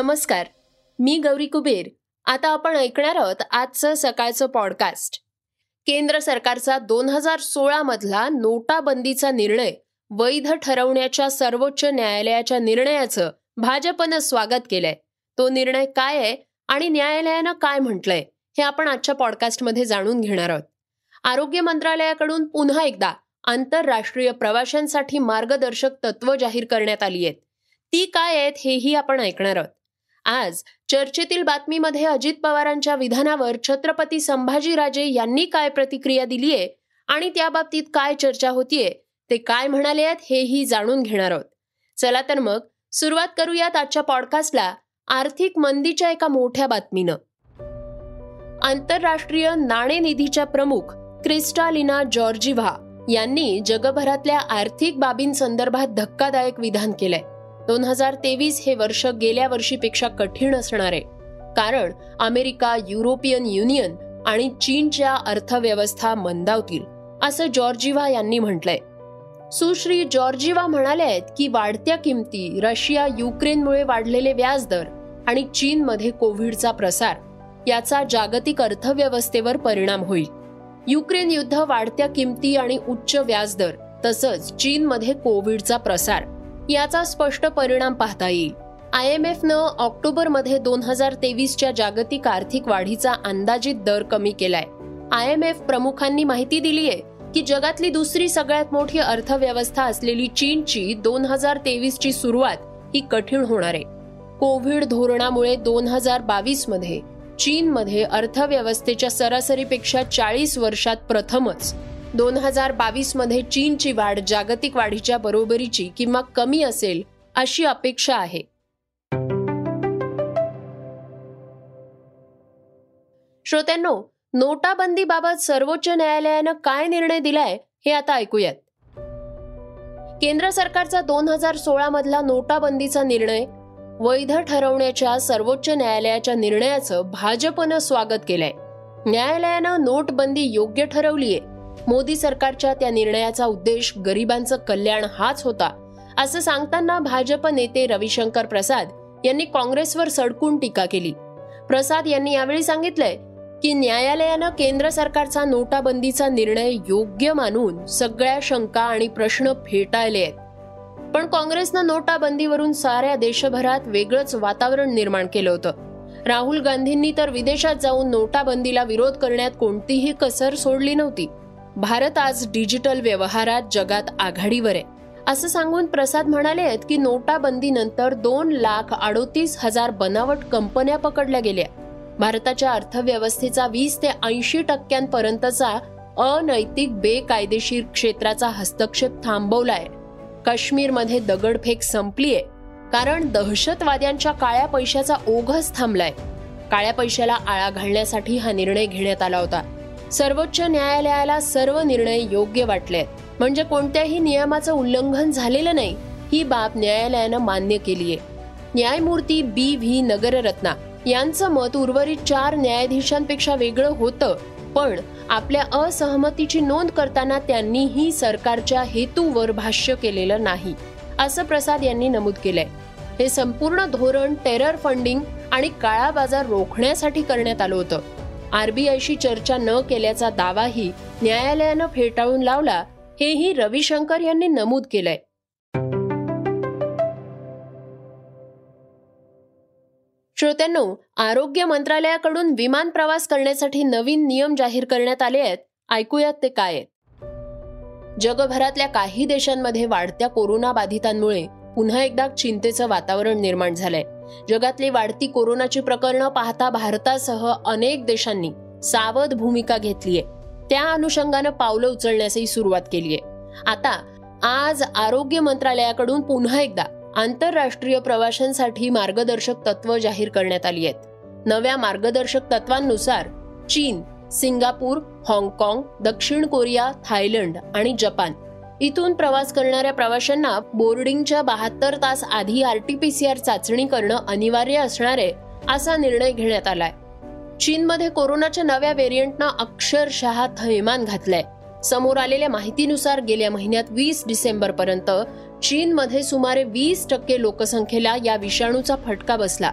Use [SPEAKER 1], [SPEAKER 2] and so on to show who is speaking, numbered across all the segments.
[SPEAKER 1] नमस्कार मी गौरी कुबेर. आता आपण ऐकणार आहोत आजचं सकाळचं पॉडकास्ट केंद्र सरकारचा दोन हजार सोळा मधला नोटाबंदीचा निर्णय वैध ठरवण्याच्या सर्वोच्च न्यायालयाच्या निर्णयाचं भाजपनं स्वागत केलंय. तो निर्णय काय आहे आणि न्यायालयानं काय म्हटलंय हे आपण आजच्या पॉडकास्टमध्ये जाणून घेणार आहोत. आरोग्य मंत्रालयाकडून पुन्हा एकदा आंतरराष्ट्रीय प्रवाशांसाठी मार्गदर्शक तत्व जाहीर करण्यात आली आहेत. ती काय आहेत हेही आपण ऐकणार आहोत. आज चर्चेतील बातमीमध्ये अजित पवारांच्या विधानावर छत्रपती संभाजीराजे यांनी काय प्रतिक्रिया दिलीये आणि त्या बाबतीत काय चर्चा होतीये ते काय म्हणाले आहेत हेही जाणून घेणार आहोत. चला तर मग सुरुवात करूयात आजच्या पॉडकास्टला आर्थिक मंदीच्या एका मोठ्या बातमीनं. आंतरराष्ट्रीय नाणेनिधीच्या प्रमुख क्रिस्टालिना जॉर्जिव्हा यांनी जगभरातल्या आर्थिक बाबींसंदर्भात धक्कादायक विधान केलंय. दोन हजार तेवीस हे वर्ष गेल्या वर्षीपेक्षा कठीण असणार आहे. कारण अमेरिका युरोपियन युनियन आणि चीनच्या अर्थव्यवस्था मंदावतील असं जॉर्जिवा यांनी म्हटलंय. सुश्री जॉर्जिवा म्हणाले आहेत की वाढत्या किमती रशिया युक्रेनमुळे वाढलेले व्याजदर आणि चीनमध्ये कोविडचा प्रसार याचा जागतिक अर्थव्यवस्थेवर परिणाम होईल. युक्रेन युद्ध वाढत्या किमती आणि उच्च व्याजदर तसंच चीनमध्ये कोविडचा प्रसार याचा स्पष्ट परिणाम पाहता येईल. आय एम एफनं ऑक्टोबरमध्ये दोन हजार तेवीसच्या जागतिक आर्थिक वाढीचा अंदाजित दर कमी केलाय. आय एम एफ प्रमुखांनी माहिती दिली आहे की जगातली दुसरी सगळ्यात मोठी अर्थव्यवस्था असलेली चीनची दोन हजार तेवीसची सुरुवात ही कठीण होणार आहे. कोविड धोरणामुळे दोन हजार बावीसमध्ये चीनमध्ये अर्थव्यवस्थेच्या सरासरीपेक्षा चाळीस वर्षात प्रथमच दोन हजार बावीसमध्ये चीनची वाढ जागतिक वाढीच्या बरोबरीची किंवा कमी असेल अशी अपेक्षा आहे. श्रोत्यांनो नोटाबंदीबाबत सर्वोच्च न्यायालयानं काय निर्णय दिलाय हे आता ऐकूयात. केंद्र सरकारचा दोन हजार सोळा मधला नोटाबंदीचा निर्णय वैध ठरवण्याच्या सर्वोच्च न्यायालयाच्या निर्णयाचं भाजपनं स्वागत केलंय. न्यायालयानं नोटबंदी योग्य ठरवलीये. मोदी सरकारच्या त्या निर्णयाचा उद्देश गरिबांचं कल्याण हाच होता असं सांगताना भाजप नेते रविशंकर प्रसाद यांनी काँग्रेसवर सडकून टीका केली. प्रसाद यांनी यावेळी सांगितलंय की न्यायालयानं केंद्र सरकारचा नोटाबंदीचा निर्णय योग्य मानून सगळ्या शंका आणि प्रश्न फेटाळले आहेत. पण काँग्रेसनं नोटाबंदीवरून साऱ्या देशभरात वेगळंच वातावरण निर्माण केलं होतं. राहुल गांधींनी तर विदेशात जाऊन नोटाबंदीला विरोध करण्यात कोणतीही कसर सोडली नव्हती. भारत आज डिजिटल व्यवहारात जगात आघाडीवर आहे. असं सांगून प्रसाद म्हणाले आहेत की नोटाबंदीनंतर दोन लाख अडोतीस हजार बनावट कंपन्या पकडल्या गेल्या. भारताच्या अर्थव्यवस्थेचा वीस ते ऐंशी टक्क्यांपर्यंतचा अनैतिक बेकायदेशीर क्षेत्राचा हस्तक्षेप थांबवलाय. काश्मीरमध्ये दगडफेक संपलीय कारण दहशतवाद्यांच्या काळ्या पैशाचा ओघच थांबलाय. काळ्या पैशाला आळा घालण्यासाठी हा निर्णय घेण्यात आला होता. सर्वोच्च न्यायालयाला सर्व निर्णय योग्य वाटले. म्हणजे कोणत्याही नियमाचं उल्लंघन झालेलं नाही ही बाब न्यायालयानं मान्य केली आहे न्यायमूर्ती बी व्ही नगररत्ना यांचं मत उर्वरित चार न्यायाधीशांपेक्षा वेगळं होतं पण आपल्या असहमतीची नोंद करताना त्यांनीही सरकारच्या हेतूवर भाष्य केलेलं नाही असं प्रसाद यांनी नमूद केलंय. हे संपूर्ण धोरण टेरर फंडिंग आणि काळा बाजार रोखण्यासाठी करण्यात आलं होतं. आरबीआयशी चर्चा न केल्याचा दावाही न्यायालयानं फेटाळून लावला हेही रविशंकर यांनी नमूद केलंय. श्रोत्यांनो आरोग्य मंत्रालयाकडून विमान प्रवास करण्यासाठी नवीन नियम जाहीर करण्यात आले आहेत. ऐकूयात ते काय आहेत. जगभरातल्या काही देशांमध्ये वाढत्या कोरोना बाधितांमुळे पुन्हा एकदा चिंतेचं वातावरण निर्माण झालंय. जगातली वाढती कोरोनाची प्रकरणं पाहता भारतासह अनेक देशांनी सावध भूमिका घेतलीय त्या अनुषंगानं पावलं उचलण्यासही सुरुवात केलीय आता आज आरोग्य मंत्रालयाकडून पुन्हा एकदा आंतरराष्ट्रीय प्रवाशांसाठी मार्गदर्शक तत्व जाहीर करण्यात आली आहेत. नव्या मार्गदर्शक तत्वांनुसार चीन सिंगापूर हाँगकाँग दक्षिण कोरिया थायलंड आणि जपान इथून प्रवास करणाऱ्या प्रवाशांना बोर्डिंगच्या बहात्तर तास आधी आरटीपीसीआर चाचणी करणं अनिवार्य असणार आहे असा निर्णय घेण्यात आलाय. चीनमध्ये कोरोनाच्या नव्या व्हेरियंटनं अक्षरशः थैमान घातलंय. समोर आलेल्या माहितीनुसार गेल्या महिन्यात वीस डिसेंबर पर्यंत चीनमध्ये सुमारे वीस टक्के लोकसंख्येला या विषाणूचा फटका बसला.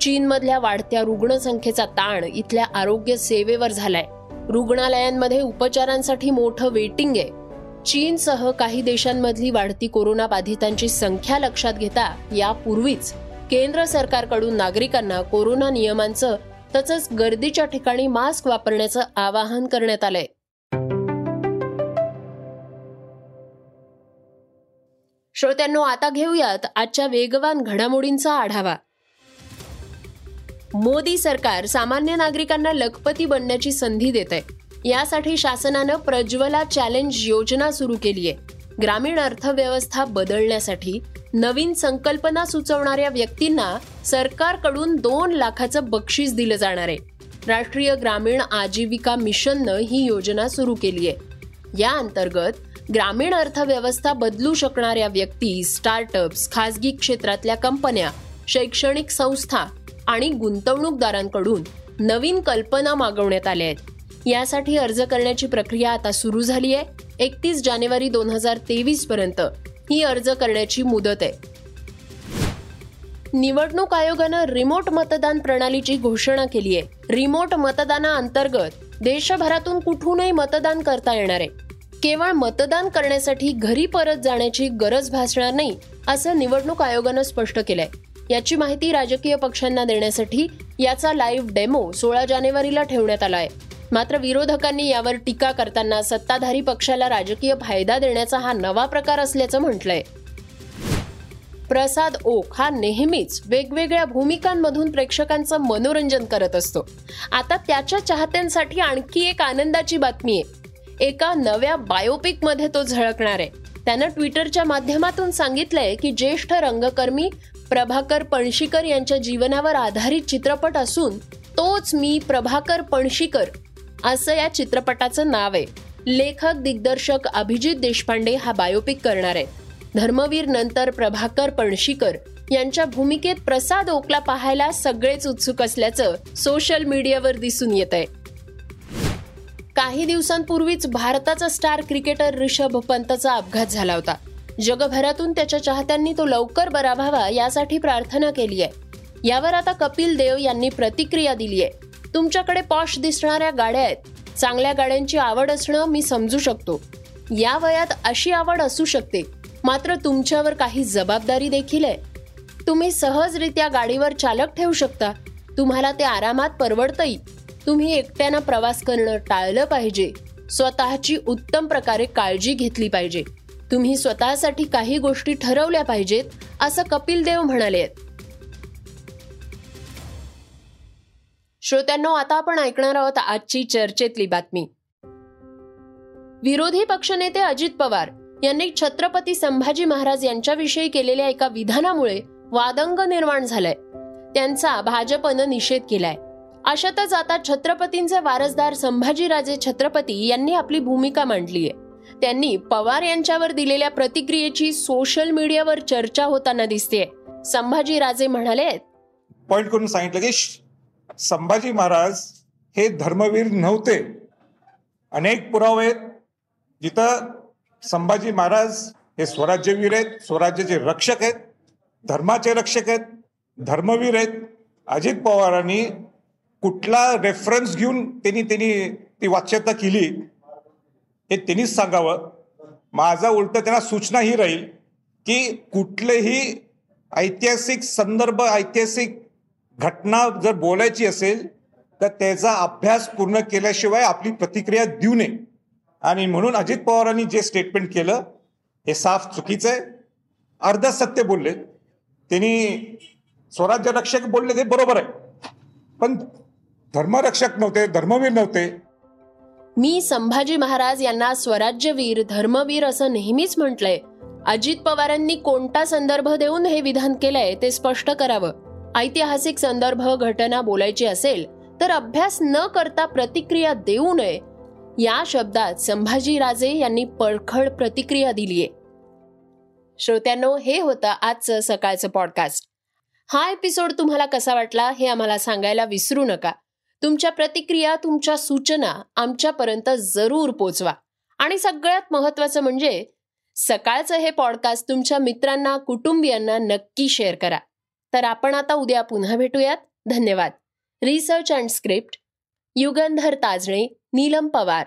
[SPEAKER 1] चीनमधल्या वाढत्या रुग्णसंख्येचा ताण इथल्या आरोग्य सेवेवर झालाय. रुग्णालयांमध्ये उपचारांसाठी मोठं वेटिंग आहे. चीनसह काही देशांमधली वाढती कोरोना बाधितांची संख्या लक्षात घेता यापूर्वीच केंद्र सरकारकडून नागरिकांना कोरोना नियमांचं तसंच गर्दीच्या ठिकाणी मास्क वापरण्याचं आवाहन करण्यात आलंय. श्रोत्यांनो आता घेऊयात आजच्या वेगवान घडामोडींचा आढावा. मोदी सरकार सामान्य नागरिकांना लखपती बनण्याची संधी देत आहे यासाठी शासनानं प्रज्वला चॅलेंज योजना सुरू केली आहे. ग्रामीण अर्थव्यवस्था बदलण्यासाठी नवीन संकल्पना सुचवणाऱ्या व्यक्तींना सरकारकडून दोन लाखाचं बक्षीस दिलं जाणार आहे. राष्ट्रीय ग्रामीण आजीविका मिशननं ही योजना सुरू केली आहे. या अंतर्गत ग्रामीण अर्थव्यवस्था बदलू शकणाऱ्या व्यक्ती स्टार्टअप्स खासगी क्षेत्रातल्या कंपन्या शैक्षणिक संस्था आणि गुंतवणूकदारांकडून नवीन कल्पना मागवण्यात आल्या आहेत. यासाठी अर्ज करण्याची प्रक्रिया आता सुरू झाली आहे. एकतीस जानेवारी दोन हजार तेवीस पर्यंत ही अर्ज करण्याची मुदत आहे. निवडणूक आयोगानं रिमोट मतदान प्रणालीची घोषणा केली आहे. रिमोट मतदानाअंतर्गत देशभरातून कुठूनही मतदान करता येणार आहे. केवळ मतदान करण्यासाठी घरी परत जाण्याची गरज भासणार नाही असं निवडणूक आयोगानं स्पष्ट केलंय. याची माहिती राजकीय पक्षांना देण्यासाठी याचा लाईव्ह डेमो सोळा जानेवारीला ठेवण्यात आला आहे मात्र विरोधकांनी यावर टीका करताना सत्ताधारी पक्षाला राजकीय फायदा देण्याचा हा नवा प्रकार असल्याचं म्हटलंय. प्रसाद ओक हा नेहमीच वेगवेगळ्या भूमिकांमधून प्रेक्षकांचं मनोरंजन करत असतो. आता त्याच्या चाहत्यांसाठी आणखी एक आनंदाची बातमी आहे. एका नव्या बायोपिकमध्ये तो झळकणार आहे. त्यानं ट्विटरच्या माध्यमातून सांगितलंय की ज्येष्ठ रंगकर्मी प्रभाकर पणशीकर यांच्या जीवनावर आधारित चित्रपट असून तोच मी प्रभाकर पणशीकर असं या चित्रपटाचं नाव आहे. लेखक दिग्दर्शक अभिजित देशपांडे हा बायोपिक करणार आहे. धर्मवीर नंतर प्रभाकर पणशीकर यांच्या भूमिकेत प्रसाद ओकला पाहायला सगळेच उत्सुक असल्याचं सोशल मीडियावर दिसून येत आहे. काही दिवसांपूर्वीच भारताचा स्टार क्रिकेटर ऋषभ पंतचा अपघात झाला होता. जगभरातून त्याच्या चाहत्यांनी तो लवकर बरा व्हावा यासाठी प्रार्थना केली आहे यावर आता कपिल देव यांनी प्रतिक्रिया दिली आहे तुमच्याकडे पॉश दिसणाऱ्या गाड्या आहेत. चांगल्या गाड्यांची आवड असणं मी समजू शकतो. या वयात अशी आवड असू शकते. मात्र तुमच्यावर काही जबाबदारी देखील आहे. तुम्ही सहजरित्या गाडीवर चालक ठेवू शकता. तुम्हाला ते आरामात परवडतंही. तुम्ही एकट्यानं प्रवास करणं टाळलं पाहिजे. स्वतःची उत्तम प्रकारे काळजी घेतली पाहिजे. तुम्ही स्वतःसाठी काही गोष्टी ठरवल्या पाहिजेत असं कपिल देव म्हणाले. श्रोत्यांनो आता आपण ऐकणार आहोत आजची चर्चेतली बातमी. विरोधी पक्षनेते अजित पवार यांनी छत्रपती संभाजी महाराज यांच्याविषयी केलेल्या एका विधानामुळे वादंग निर्माण झालाय. त्यांचा भाजपनं निषेध केलाय. अशातच आता छत्रपतींचे वारसदार संभाजीराजे छत्रपती यांनी आपली भूमिका मांडली आहे त्यांनी पवार यांच्यावर दिलेल्या प्रतिक्रियेची सोशल मीडियावर चर्चा होताना दिसते संभाजी राजे म्हणाले
[SPEAKER 2] पॉइंट करून सांगितलं की संभाजी महाराज हे धर्मवीर नव्हते. अनेक पुरावे आहेत. जिथं संभाजी महाराज हे स्वराज्यवीर आहेत स्वराज्याचे रक्षक आहेत धर्माचे रक्षक आहेत धर्मवीर आहेत. अजित पवारांनी कुठला रेफरन्स घेऊन त्यांनी त्यांनी ती वाच्यता केली हे त्यांनीच सांगावं. माझा उलट त्यांना सूचना ही राहील की कुठलेही ऐतिहासिक संदर्भ ऐतिहासिक घटना जर बोलायची असेल तर त्याचा अभ्यास पूर्ण केल्याशिवाय आपली प्रतिक्रिया देऊ नये. आणि म्हणून अजित पवारांनी जे स्टेटमेंट केलं हे साफ चुकीचं आहे. अर्ध सत्य बोलले. त्यांनी स्वराज्य रक्षक बोलले ते बरोबर आहे. पण धर्मरक्षक नव्हते धर्मवीर नव्हते.
[SPEAKER 1] मी संभाजी महाराज यांना स्वराज्यवीर धर्मवीर असं नेहमीच म्हटलंय. अजित पवारांनी कोणता संदर्भ देऊन हे विधान केलंय ते स्पष्ट करावं. ऐतिहासिक संदर्भ घटना बोलायची असेल तर अभ्यास न करता प्रतिक्रिया देऊ नये. या शब्दात संभाजी राजे यांनी पळखड प्रतिक्रिया दिलीय. श्रोत्यांनो हे होतं आजचं सकाळचं पॉडकास्ट हा एपिसोड तुम्हाला कसा वाटला हे आम्हाला सांगायला विसरू नका. तुमच्या प्रतिक्रिया तुमच्या सूचना आमच्यापर्यंत जरूर पोचवा. आणि सगळ्यात महत्वाचं म्हणजे सकाळचं हे पॉडकास्ट तुमच्या मित्रांना कुटुंबियांना नक्की शेअर करा. तर आपण आता उद्या पुन्हा भेटूयात. धन्यवाद. Research and script Yugandhar Tajne Neelam Pawar.